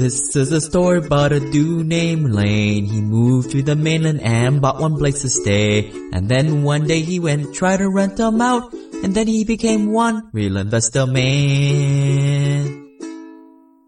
This is a story about a dude named Lane. He moved to the mainland and bought one place to stay. And then one day he went try to rent them out. And then he became one real investor man.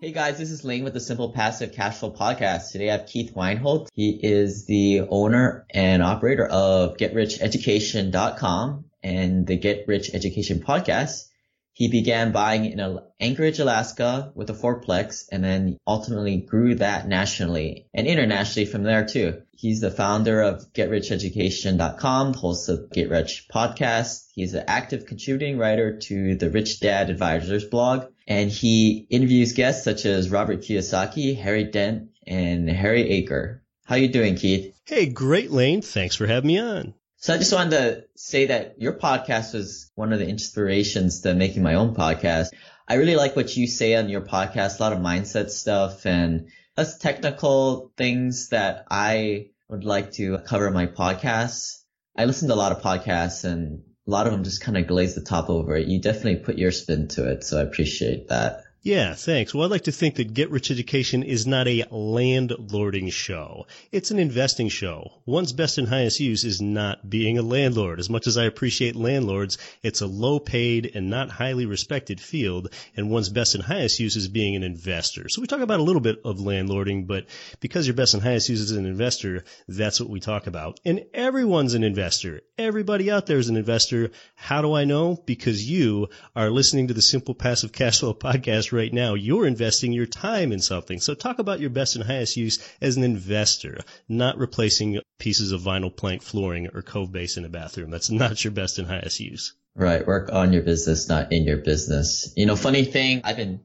Hey guys, this is Lane with the Simple Passive Cash Flow Podcast. Today I have Keith Weinhold. He is the owner and operator of GetRichEducation.com and the Get Rich Education Podcast. He began buying in Anchorage, Alaska with a fourplex and then ultimately grew that nationally and internationally from there too. He's the founder of GetRichEducation.com, hosts the Get Rich podcast. He's an active contributing writer to the Rich Dad Advisors blog and he interviews guests such as Robert Kiyosaki, Harry Dent, and Harv Eker. How you doing, Keith? Hey, great, Lane. Thanks for having me on. So I just wanted to say that your podcast was one of the inspirations to making my own podcast. I really like what you say on your podcast, a lot of mindset stuff and less technical things that I would like to cover in my podcast. I listen to a lot of podcasts and a lot of them just kind of glaze the top over it. You definitely put your spin to it. So I appreciate that. Yeah, thanks. Well, I'd like to think that Get Rich Education is not a landlording show. It's an investing show. One's best and highest use is not being a landlord. As much as I appreciate landlords, it's a low paid and not highly respected field, and one's best and highest use is being an investor. So we talk about a little bit of landlording, but because your best and highest use is an investor, that's what we talk about. And everyone's an investor. Everybody out there is an investor. How do I know? Because you are listening to the Simple Passive Cash Flow podcast right now, you're investing your time in something. So talk about your best and highest use as an investor, not replacing pieces of vinyl plank flooring or cove base in a bathroom. That's not your best and highest use. Right. Work on your business, not in your business. You know, funny thing, I've been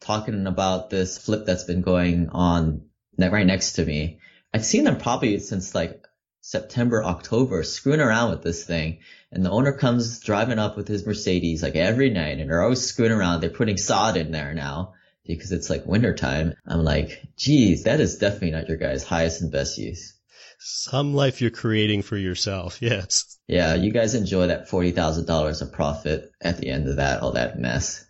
talking about this flip that's been going on right next to me. I've seen them probably since like September, October, screwing around with this thing. And the owner comes driving up with his Mercedes like every night and they're always screwing around. They're putting sod in there now because it's like wintertime. I'm like, geez, that is definitely not your guy's highest and best use. Some life you're creating for yourself. Yes. Yeah. You guys enjoy that $40,000 of profit at the end of that, all that mess.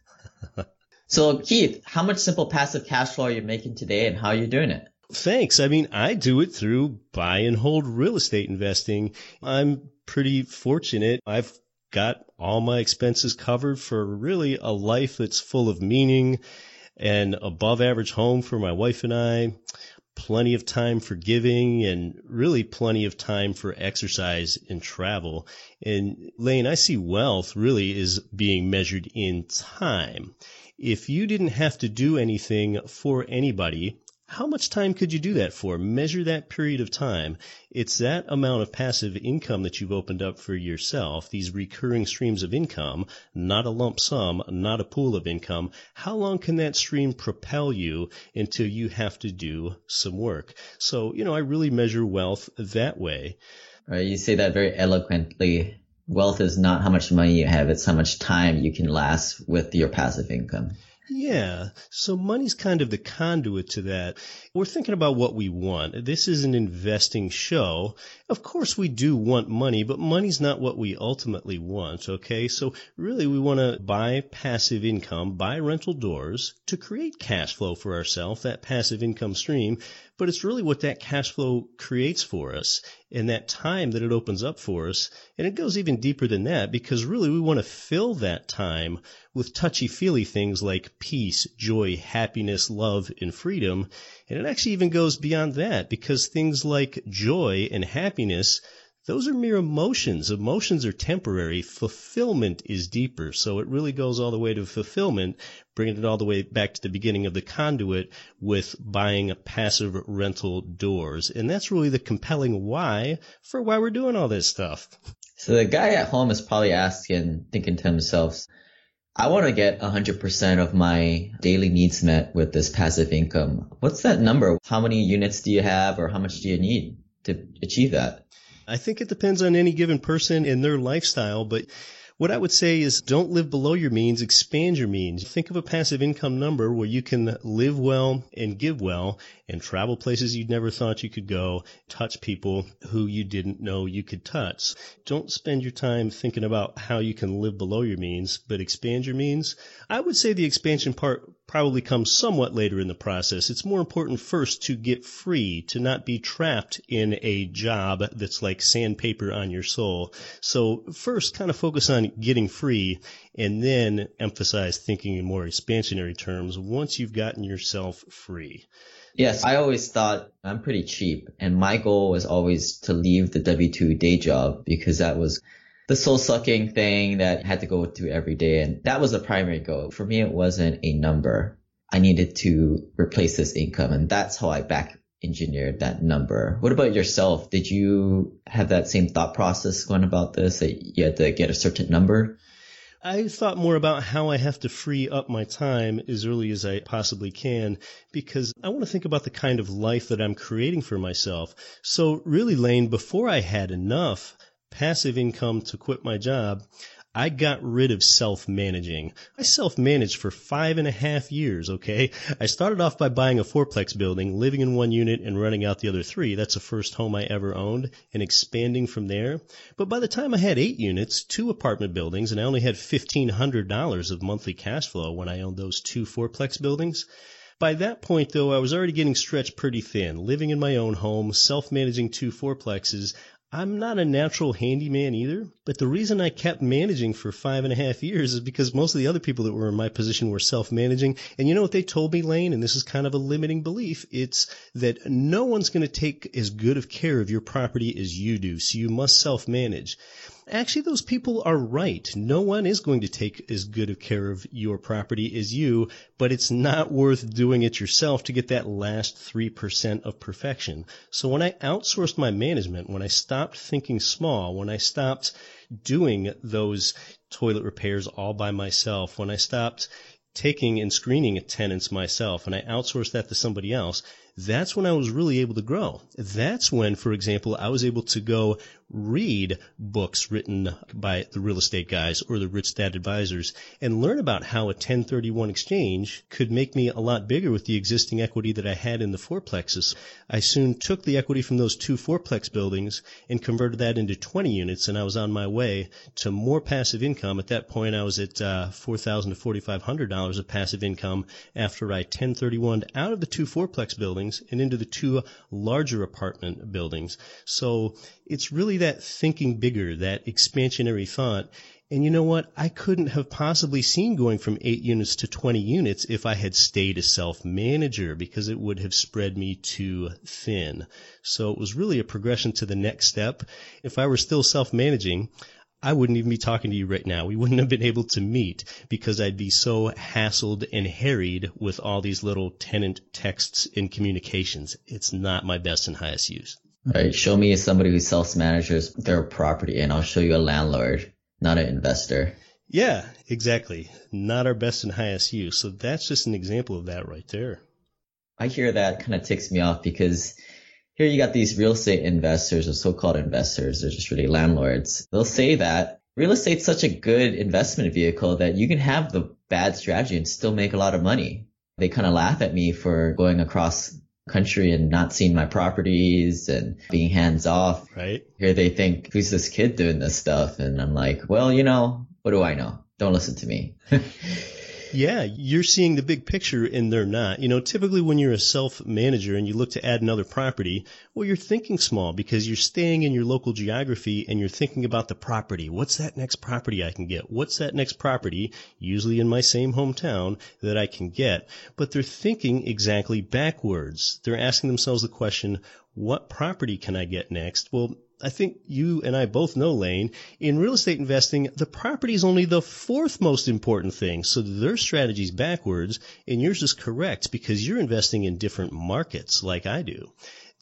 so Keith, how much simple passive cash flow are you making today and how are you doing it? Thanks. I mean, I do it through buy and hold real estate investing. I'm pretty fortunate. I've got all my expenses covered for really a life that's full of meaning and above average home for my wife and I. Plenty of time for giving and really plenty of time for exercise and travel. And Lane, I see wealth really is being measured in time. If you didn't have to do anything for anybody, how much time could you do that for? Measure that period of time. It's that amount of passive income that you've opened up for yourself, these recurring streams of income, not a lump sum, not a pool of income. How long can that stream propel you until you have to do some work? So, you know, I really measure wealth that way. Right. You say that very eloquently. Wealth is not how much money you have, it's how much time you can last with your passive income. Yeah. So money's kind of the conduit to that. We're thinking about what we want. This is an investing show. Of course we do want money, but money's not what we ultimately want. Okay. So really we want to buy passive income, buy rental doors to create cash flow for ourselves, that passive income stream. But it's really what that cash flow creates for us and that time that it opens up for us. And it goes even deeper than that because really we want to fill that time with touchy feely things like peace, joy, happiness, love, and freedom. And it actually even goes beyond that because things like joy and happiness those are mere emotions. Emotions are temporary. Fulfillment is deeper. So it really goes all the way to fulfillment, bringing it all the way back to the beginning of the conduit with buying passive rental doors. And that's really the compelling why for why we're doing all this stuff. So the guy at home is probably asking, thinking to himself, I want to get 100% of my daily needs met with this passive income. What's that number? How many units do you have or how much do you need to achieve that? I think it depends on any given person and their lifestyle, but What I would say is don't live below your means, expand your means. Think of a passive income number where you can live well and give well and travel places you'd never thought you could go, touch people who you didn't know you could touch. Don't spend your time thinking about how you can live below your means, but expand your means. I would say the expansion part probably comes somewhat later in the process. It's more important first to get free, to not be trapped in a job that's like sandpaper on your soul. So first kind of focus on getting free and then emphasize thinking in more expansionary terms once you've gotten yourself free. Yes, I always thought I'm pretty cheap and my goal was always to leave the W2 day job because that was the soul sucking thing that I had to go through every day. And that was the primary goal. For me, it wasn't a number. I needed to replace this income and that's how I back engineered that number. What about yourself? Did you have that same thought process going about this that you had to get a certain number? I thought more about how I have to free up my time as early as I possibly can because I want to think about the kind of life that I'm creating for myself. So really, Lane, before I had enough passive income to quit my job, I got rid of self-managing. I self-managed for five and a half years, okay? I started off by buying a fourplex building, living in one unit and renting out the other three. That's the first home I ever owned and expanding from there. But by the time I had eight units, two apartment buildings, and I only had $1,500 of monthly cash flow when I owned those two fourplex buildings, by that point, though, I was already getting stretched pretty thin, living in my own home, self-managing two fourplexes. I'm not a natural handyman either, but the reason I kept managing for five and a half years is because most of the other people that were in my position were self-managing. And you know what they told me, Lane? And this is kind of a limiting belief. It's that no one's going to take as good of care of your property as you do. So you must self-manage. Actually, those people are right. No one is going to take as good of care of your property as you, but it's not worth doing it yourself to get that last 3% of perfection. So when I outsourced my management, when I stopped thinking small, when I stopped doing those toilet repairs all by myself, when I stopped taking and screening tenants myself and I outsourced that to somebody else, that's when I was really able to grow. That's when, for example, I was able to go read books written by the real estate guys or the rich dad advisors and learn about how a 1031 exchange could make me a lot bigger with the existing equity that I had in the fourplexes. I soon took the equity from those two fourplex buildings and converted that into 20 units and I was on my way to more passive income. At that point, I was at uh, 4,000 to $4,500 of passive income after I 1031 out of the two fourplex buildings and into the two larger apartment buildings. So it's really that thinking bigger, that expansionary thought. And you know what? I couldn't have possibly seen going from 8 units to 20 units if I had stayed a self-manager because it would have spread me too thin. So it was really a progression to the next step. If I were still self-managing, I wouldn't even be talking to you right now. We wouldn't have been able to meet because I'd be so hassled and harried with all these little tenant texts and communications. It's not my best and highest use. All right, show me somebody who self-manages their property and I'll show you a landlord, not an investor. Yeah, exactly. Not our best and highest use. So that's just an example of that right there. I hear that kind of ticks me off because here you got these real estate investors or so-called investors. They're just really landlords. They'll say that real estate's such a good investment vehicle that you can have the bad strategy and still make a lot of money. They kind of laugh at me for going across country and not seeing my properties and being hands off. Right. Here they think, who's this kid doing this stuff? And I'm like, well, you know, what do I know? Don't listen to me. Yeah, you're seeing the big picture and they're not. You know, typically when you're a self manager and you look to add another property, well, you're thinking small because you're staying in your local geography and you're thinking about the property. What's that next property I can get? What's that next property, usually in my same hometown, that I can get? But they're thinking exactly backwards. They're asking themselves the question, what property can I get next? Well, I think you and I both know, Lane, in real estate investing, the property is only the fourth most important thing. So their strategy is backwards and yours is correct because you're investing in different markets like I do.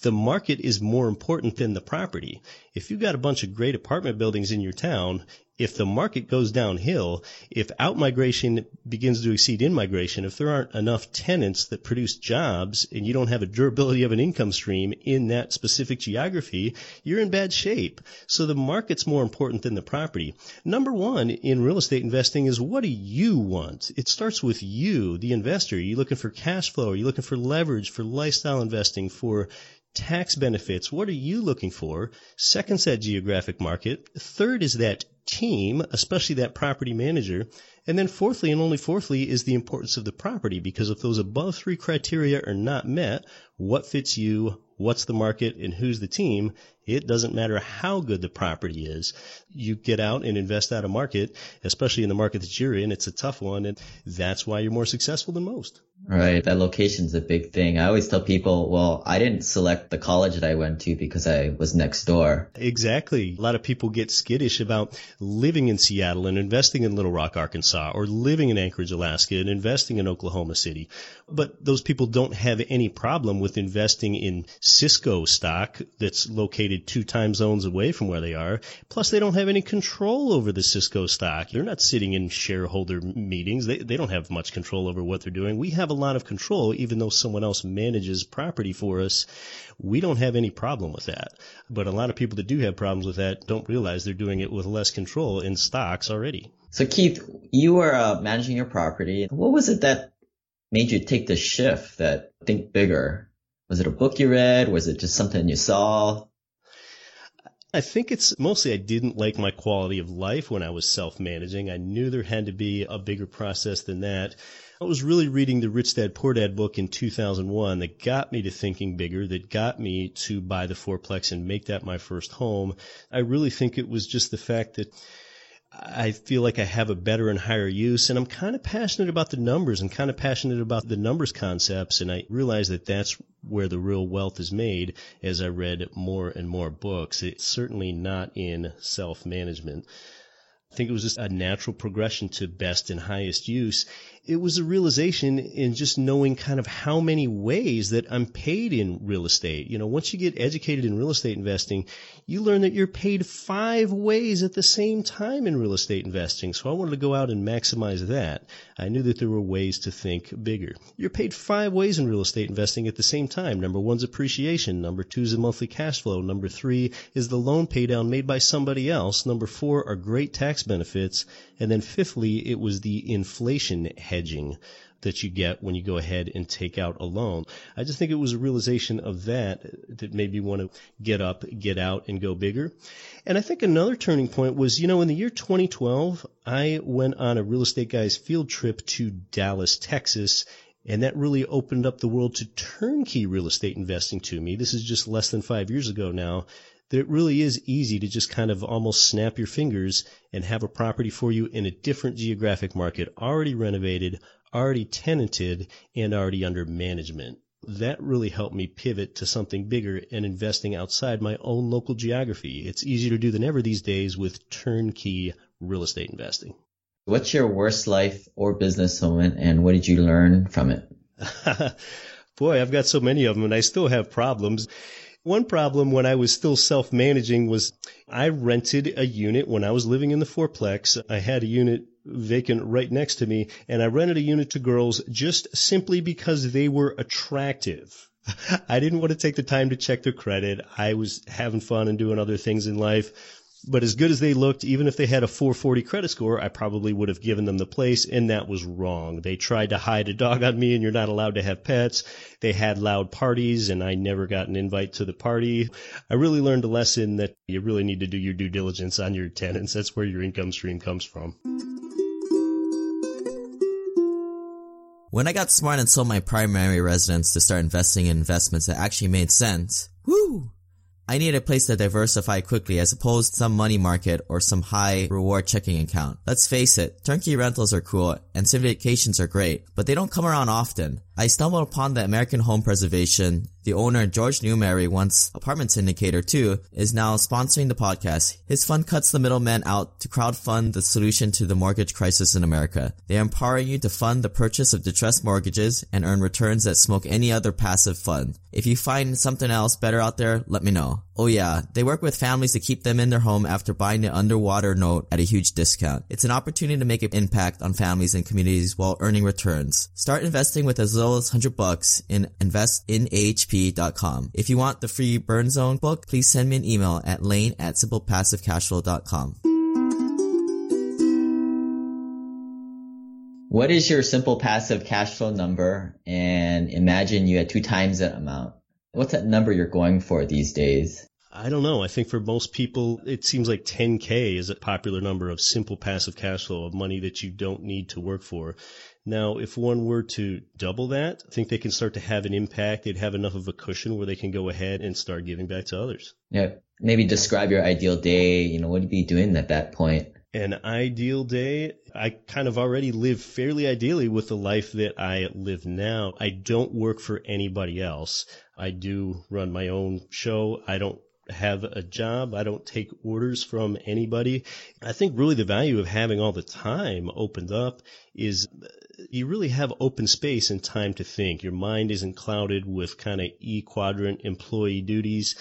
The market is more important than the property. If you've got a bunch of great apartment buildings in your town, if the market goes downhill, if outmigration begins to exceed in-migration, if there aren't enough tenants that produce jobs and you don't have a durability of an income stream in that specific geography, you're in bad shape. So the market's more important than the property. Number one in real estate investing is what do you want? It starts with you, the investor. Are you looking for cash flow? Are you looking for leverage, for lifestyle investing, for tax benefits. What are you looking for? Second's that geographic market. Third is that team, especially that property manager. And then fourthly, and only fourthly, is the importance of the property because if those above three criteria are not met, what fits you, what's the market, and who's the team, it doesn't matter how good the property is. You get out and invest out of market, especially in the market that you're in. It's a tough one, and that's why you're more successful than most. Right. That location's a big thing. I always tell people, well, I didn't select the college that I went to because I was next door. Exactly. A lot of people get skittish about living in Seattle and investing in Little Rock, Arkansas, or living in Anchorage, Alaska, and investing in Oklahoma City. But those people don't have any problem with investing in Cisco stock that's located two time zones away from where they are. Plus, they don't have any control over the Cisco stock. They're not sitting in shareholder meetings. They, they don't have much control over what they're doing. We have a lot of control, even though someone else manages property for us. We don't have any problem with that. But a lot of people that do have problems with that don't realize they're doing it with less control in stocks already. So Keith, you were uh, managing your property. What was it that made you take the shift that think bigger? Was it a book you read? Was it just something you saw? I think it's mostly I didn't like my quality of life when I was self-managing. I knew there had to be a bigger process than that. I was really reading the Rich Dad Poor Dad book in 2001 that got me to thinking bigger, that got me to buy the fourplex and make that my first home. I really think it was just the fact that I feel like I have a better and higher use and I'm kind of passionate about the numbers and kind of passionate about the numbers concepts and I realize that that's where the real wealth is made as I read more and more books. It's certainly not in self-management. I think it was just a natural progression to best and highest use it was a realization in just knowing kind of how many ways that I'm paid in real estate. You know, once you get educated in real estate investing, you learn that you're paid five ways at the same time in real estate investing. So I wanted to go out and maximize that. I knew that there were ways to think bigger. You're paid five ways in real estate investing at the same time. Number one's appreciation. Number two is a monthly cash flow. Number three is the loan paydown made by somebody else. Number four are great tax benefits. And then fifthly, it was the inflation hedging that you get when you go ahead and take out a loan. I just think it was a realization of that that made me want to get up, get out, and go bigger. And I think another turning point was, you know, in the year 2012, I went on a real estate guy's field trip to Dallas, Texas, and that really opened up the world to turnkey real estate investing to me. This is just less than five years ago now that it really is easy to just kind of almost snap your fingers and have a property for you in a different geographic market, already renovated, already tenanted, and already under management. That really helped me pivot to something bigger and investing outside my own local geography. It's easier to do than ever these days with turnkey real estate investing. What's your worst life or business moment and what did you learn from it? Boy, I've got so many of them and I still have problems. One problem when I was still self-managing was I rented a unit when I was living in the fourplex. I had a unit vacant right next to me and I rented a unit to girls just simply because they were attractive. I didn't want to take the time to check their credit. I was having fun and doing other things in life. But as good as they looked, even if they had a 440 credit score, I probably would have given them the place, and that was wrong. They tried to hide a dog on me, and you're not allowed to have pets. They had loud parties, and I never got an invite to the party. I really learned a lesson that you really need to do your due diligence on your tenants. That's where your income stream comes from. When I got smart and sold my primary residence to start investing in investments that actually made sense! I need a place to diversify quickly as opposed to some money market or some high reward checking account. Let's face it, turnkey rentals are cool and syndications are great, but they don't come around often. I stumbled upon the American Home Preservation. The owner, George Newbery, once apartment syndicator too, is now sponsoring the podcast. His fund cuts the middleman out to crowdfund the solution to the mortgage crisis in America. They empower you to fund the purchase of distressed mortgages and earn returns that smoke any other passive fund. If you find something else better out there, let me know. Oh yeah, they work with families to keep them in their home after buying an underwater note at a huge discount. It's an opportunity to make an impact on families and communities while earning returns. Start investing with as little as 100 bucks in investinahp.com. If you want the free burn zone book, please send me an email at lane at simplepassivecashflow.com. What is your simple passive cash flow number? And imagine you had two times that amount. What's that number you're going for these days? I don't know. I think for most people, it seems like 10K is a popular number of simple passive cash flow of money that you don't need to work for. Now, if one were to double that, I think they can start to have an impact. They'd have enough of a cushion where they can go ahead and start giving back to others. Yeah. Maybe describe your ideal day. You know, what would you be doing at that point? An ideal day, I kind of already live fairly ideally with the life that I live now. I don't work for anybody else. I do run my own show. I don't have a job. I don't take orders from anybody. I think really the value of having all the time opened up is uh, you really have open space and time to think. Your mind isn't clouded with kind of E quadrant employee duties.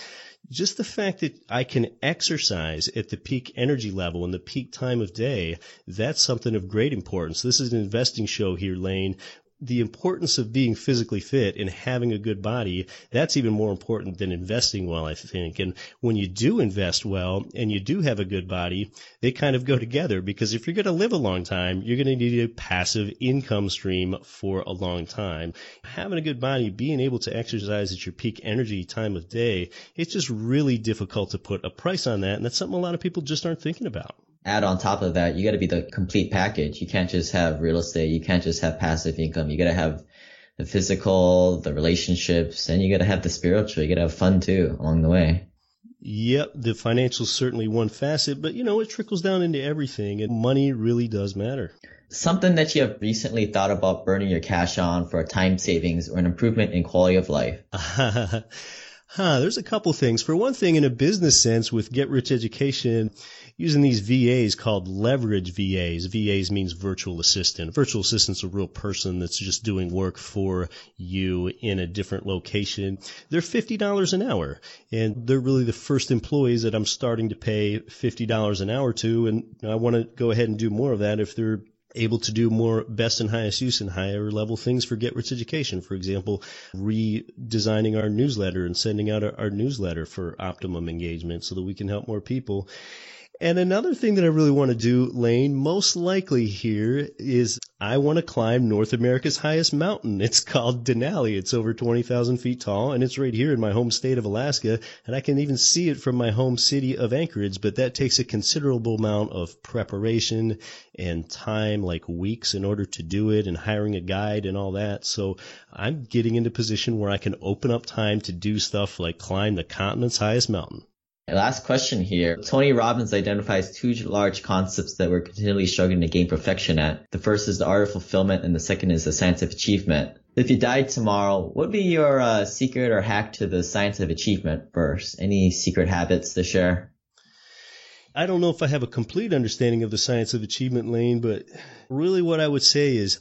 Just the fact that I can exercise at the peak energy level and the peak time of day, that's something of great importance. This is an investing show here, Lane the importance of being physically fit and having a good body, that's even more important than investing well, I think. And when you do invest well and you do have a good body, they kind of go together because if you're going to live a long time, you're going to need a passive income stream for a long time. Having a good body, being able to exercise at your peak energy time of day, it's just really difficult to put a price on that. And that's something a lot of people just aren't thinking about add on top of that, you got to be the complete package. You can't just have real estate. You can't just have passive income. You got to have the physical, the relationships, and you got to have the spiritual. You got to have fun too along the way. Yep, the financial is certainly one facet, but you know, it trickles down into everything and money really does matter. Something that you have recently thought about burning your cash on for a time savings or an improvement in quality of life. Huh, there's a couple things. For one thing, in a business sense, with Get Rich Education, using these VAs called leverage VAs. VAs means virtual assistant. virtual assistant's a real person that's just doing work for you in a different location. They're $50 an hour, and they're really the first employees that I'm starting to pay $50 an hour to, and I want to go ahead and do more of that if they're able to do more best and highest use and higher level things for Get Rich Education. For example, redesigning our newsletter and sending out our, our, newsletter for optimum engagement so that we can help more people. And another thing that I really want to do, Lane, most likely here is I want to climb North America's highest mountain. It's called Denali. It's over 20,000 feet tall and it's right here in my home state of Alaska. And I can even see it from my home city of Anchorage, but that takes a considerable amount of preparation and time, like weeks in order to do it and hiring a guide and all that. So I'm getting into position where I can open up time to do stuff like climb the continent's highest mountain. Last question here. Tony Robbins identifies two large concepts that we're continually struggling to gain perfection at. The first is the art of fulfillment, and the second is the science of achievement. If you died tomorrow, what would be your uh, secret or hack to the science of achievement first? Any secret habits to share? I don't know if I have a complete understanding of the science of achievement lane, but really what I would say is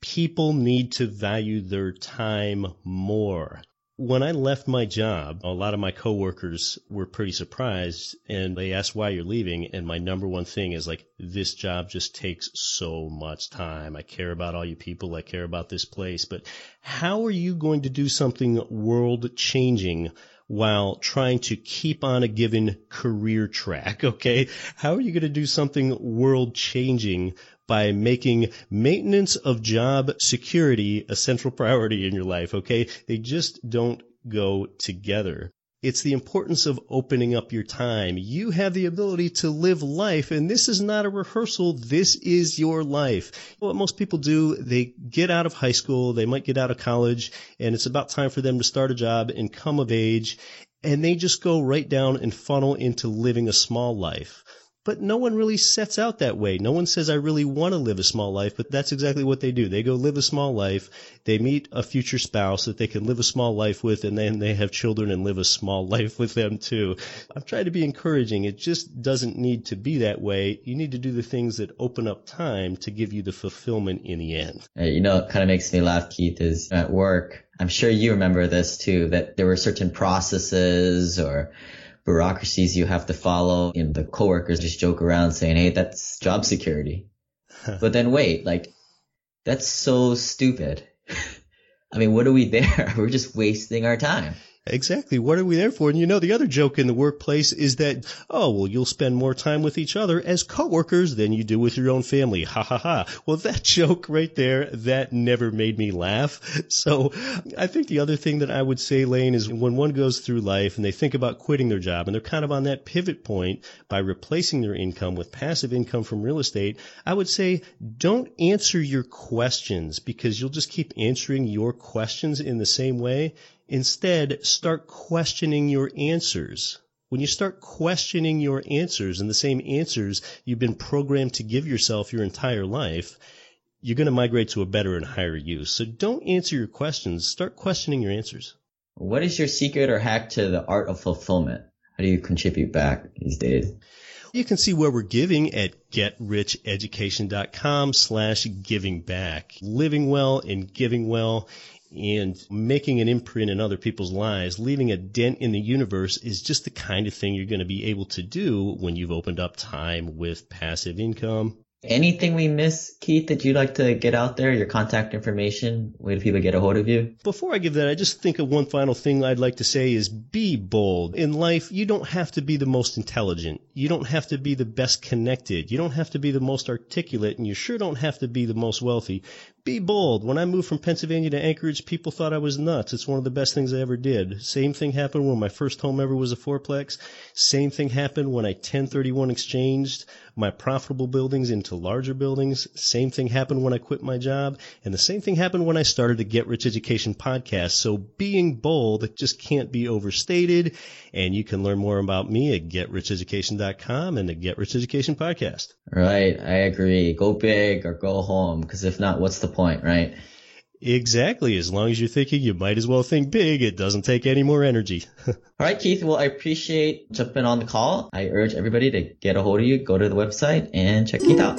people need to value their time more when I left my job, a lot of my coworkers were pretty surprised and they asked why you're leaving. And my number one thing is like, this job just takes so much time. I care about all you people. I care about this place, but how are you going to do something world changing while trying to keep on a given career track? Okay. How are you going to do something world changing by making maintenance of job security a central priority in your life, okay? They just don't go together. It's the importance of opening up your time. You have the ability to live life, and this is not a rehearsal. This is your life. What most people do, they get out of high school, they might get out of college, and it's about time for them to start a job and come of age, and they just go right down and funnel into living a small life. But no one really sets out that way. No one says, I really want to live a small life, but that's exactly what they do. They go live a small life. They meet a future spouse that they can live a small life with, and then they have children and live a small life with them too. I'm trying to be encouraging. It just doesn't need to be that way. You need to do the things that open up time to give you the fulfillment in the end. Uh, you know, it kind of makes me laugh, Keith, is at work. I'm sure you remember this too, that there were certain processes or bureaucracies you have to follow and the coworkers just joke around saying, Hey, that's job security. but then wait, like that's so stupid. I mean, what are we there? We're just wasting our time. Exactly. What are we there for? And you know, the other joke in the workplace is that, oh, well, you'll spend more time with each other as coworkers than you do with your own family. Ha ha ha. Well, that joke right there, that never made me laugh. So I think the other thing that I would say, Lane, is when one goes through life and they think about quitting their job and they're kind of on that pivot point by replacing their income with passive income from real estate, I would say don't answer your questions because you'll just keep answering your questions in the same way Instead, start questioning your answers. When you start questioning your answers and the same answers you've been programmed to give yourself your entire life, you're going to migrate to a better and higher use. So don't answer your questions. Start questioning your answers. What is your secret or hack to the art of fulfillment? How do you contribute back these days? You can see where we're giving at getricheducation.com slash giving back. Living well and giving well and making an imprint in other people's lives, leaving a dent in the universe is just the kind of thing you're going to be able to do when you've opened up time with passive income. Anything we miss, Keith, that you'd like to get out there? Your contact information, way do people get a hold of you? Before I give that, I just think of one final thing I'd like to say is be bold. In life, you don't have to be the most intelligent. You don't have to be the best connected. You don't have to be the most articulate, and you sure don't have to be the most wealthy be bold. When I moved from Pennsylvania to Anchorage, people thought I was nuts. It's one of the best things I ever did. Same thing happened when my first home ever was a fourplex. Same thing happened when I 1031 exchanged my profitable buildings into larger buildings. Same thing happened when I quit my job. And the same thing happened when I started the Get Rich Education podcast. So being bold just can't be overstated. And you can learn more about me at getricheducation.com and the Get Rich Education podcast. Right. I agree. Go big or go home. Cause if not, what's the point, right? Exactly. As long as you're thinking, you might as well think big. It doesn't take any more energy. All right, Keith. Well, I appreciate jumping on the call. I urge everybody to get a hold of you, go to the website and check Keith out.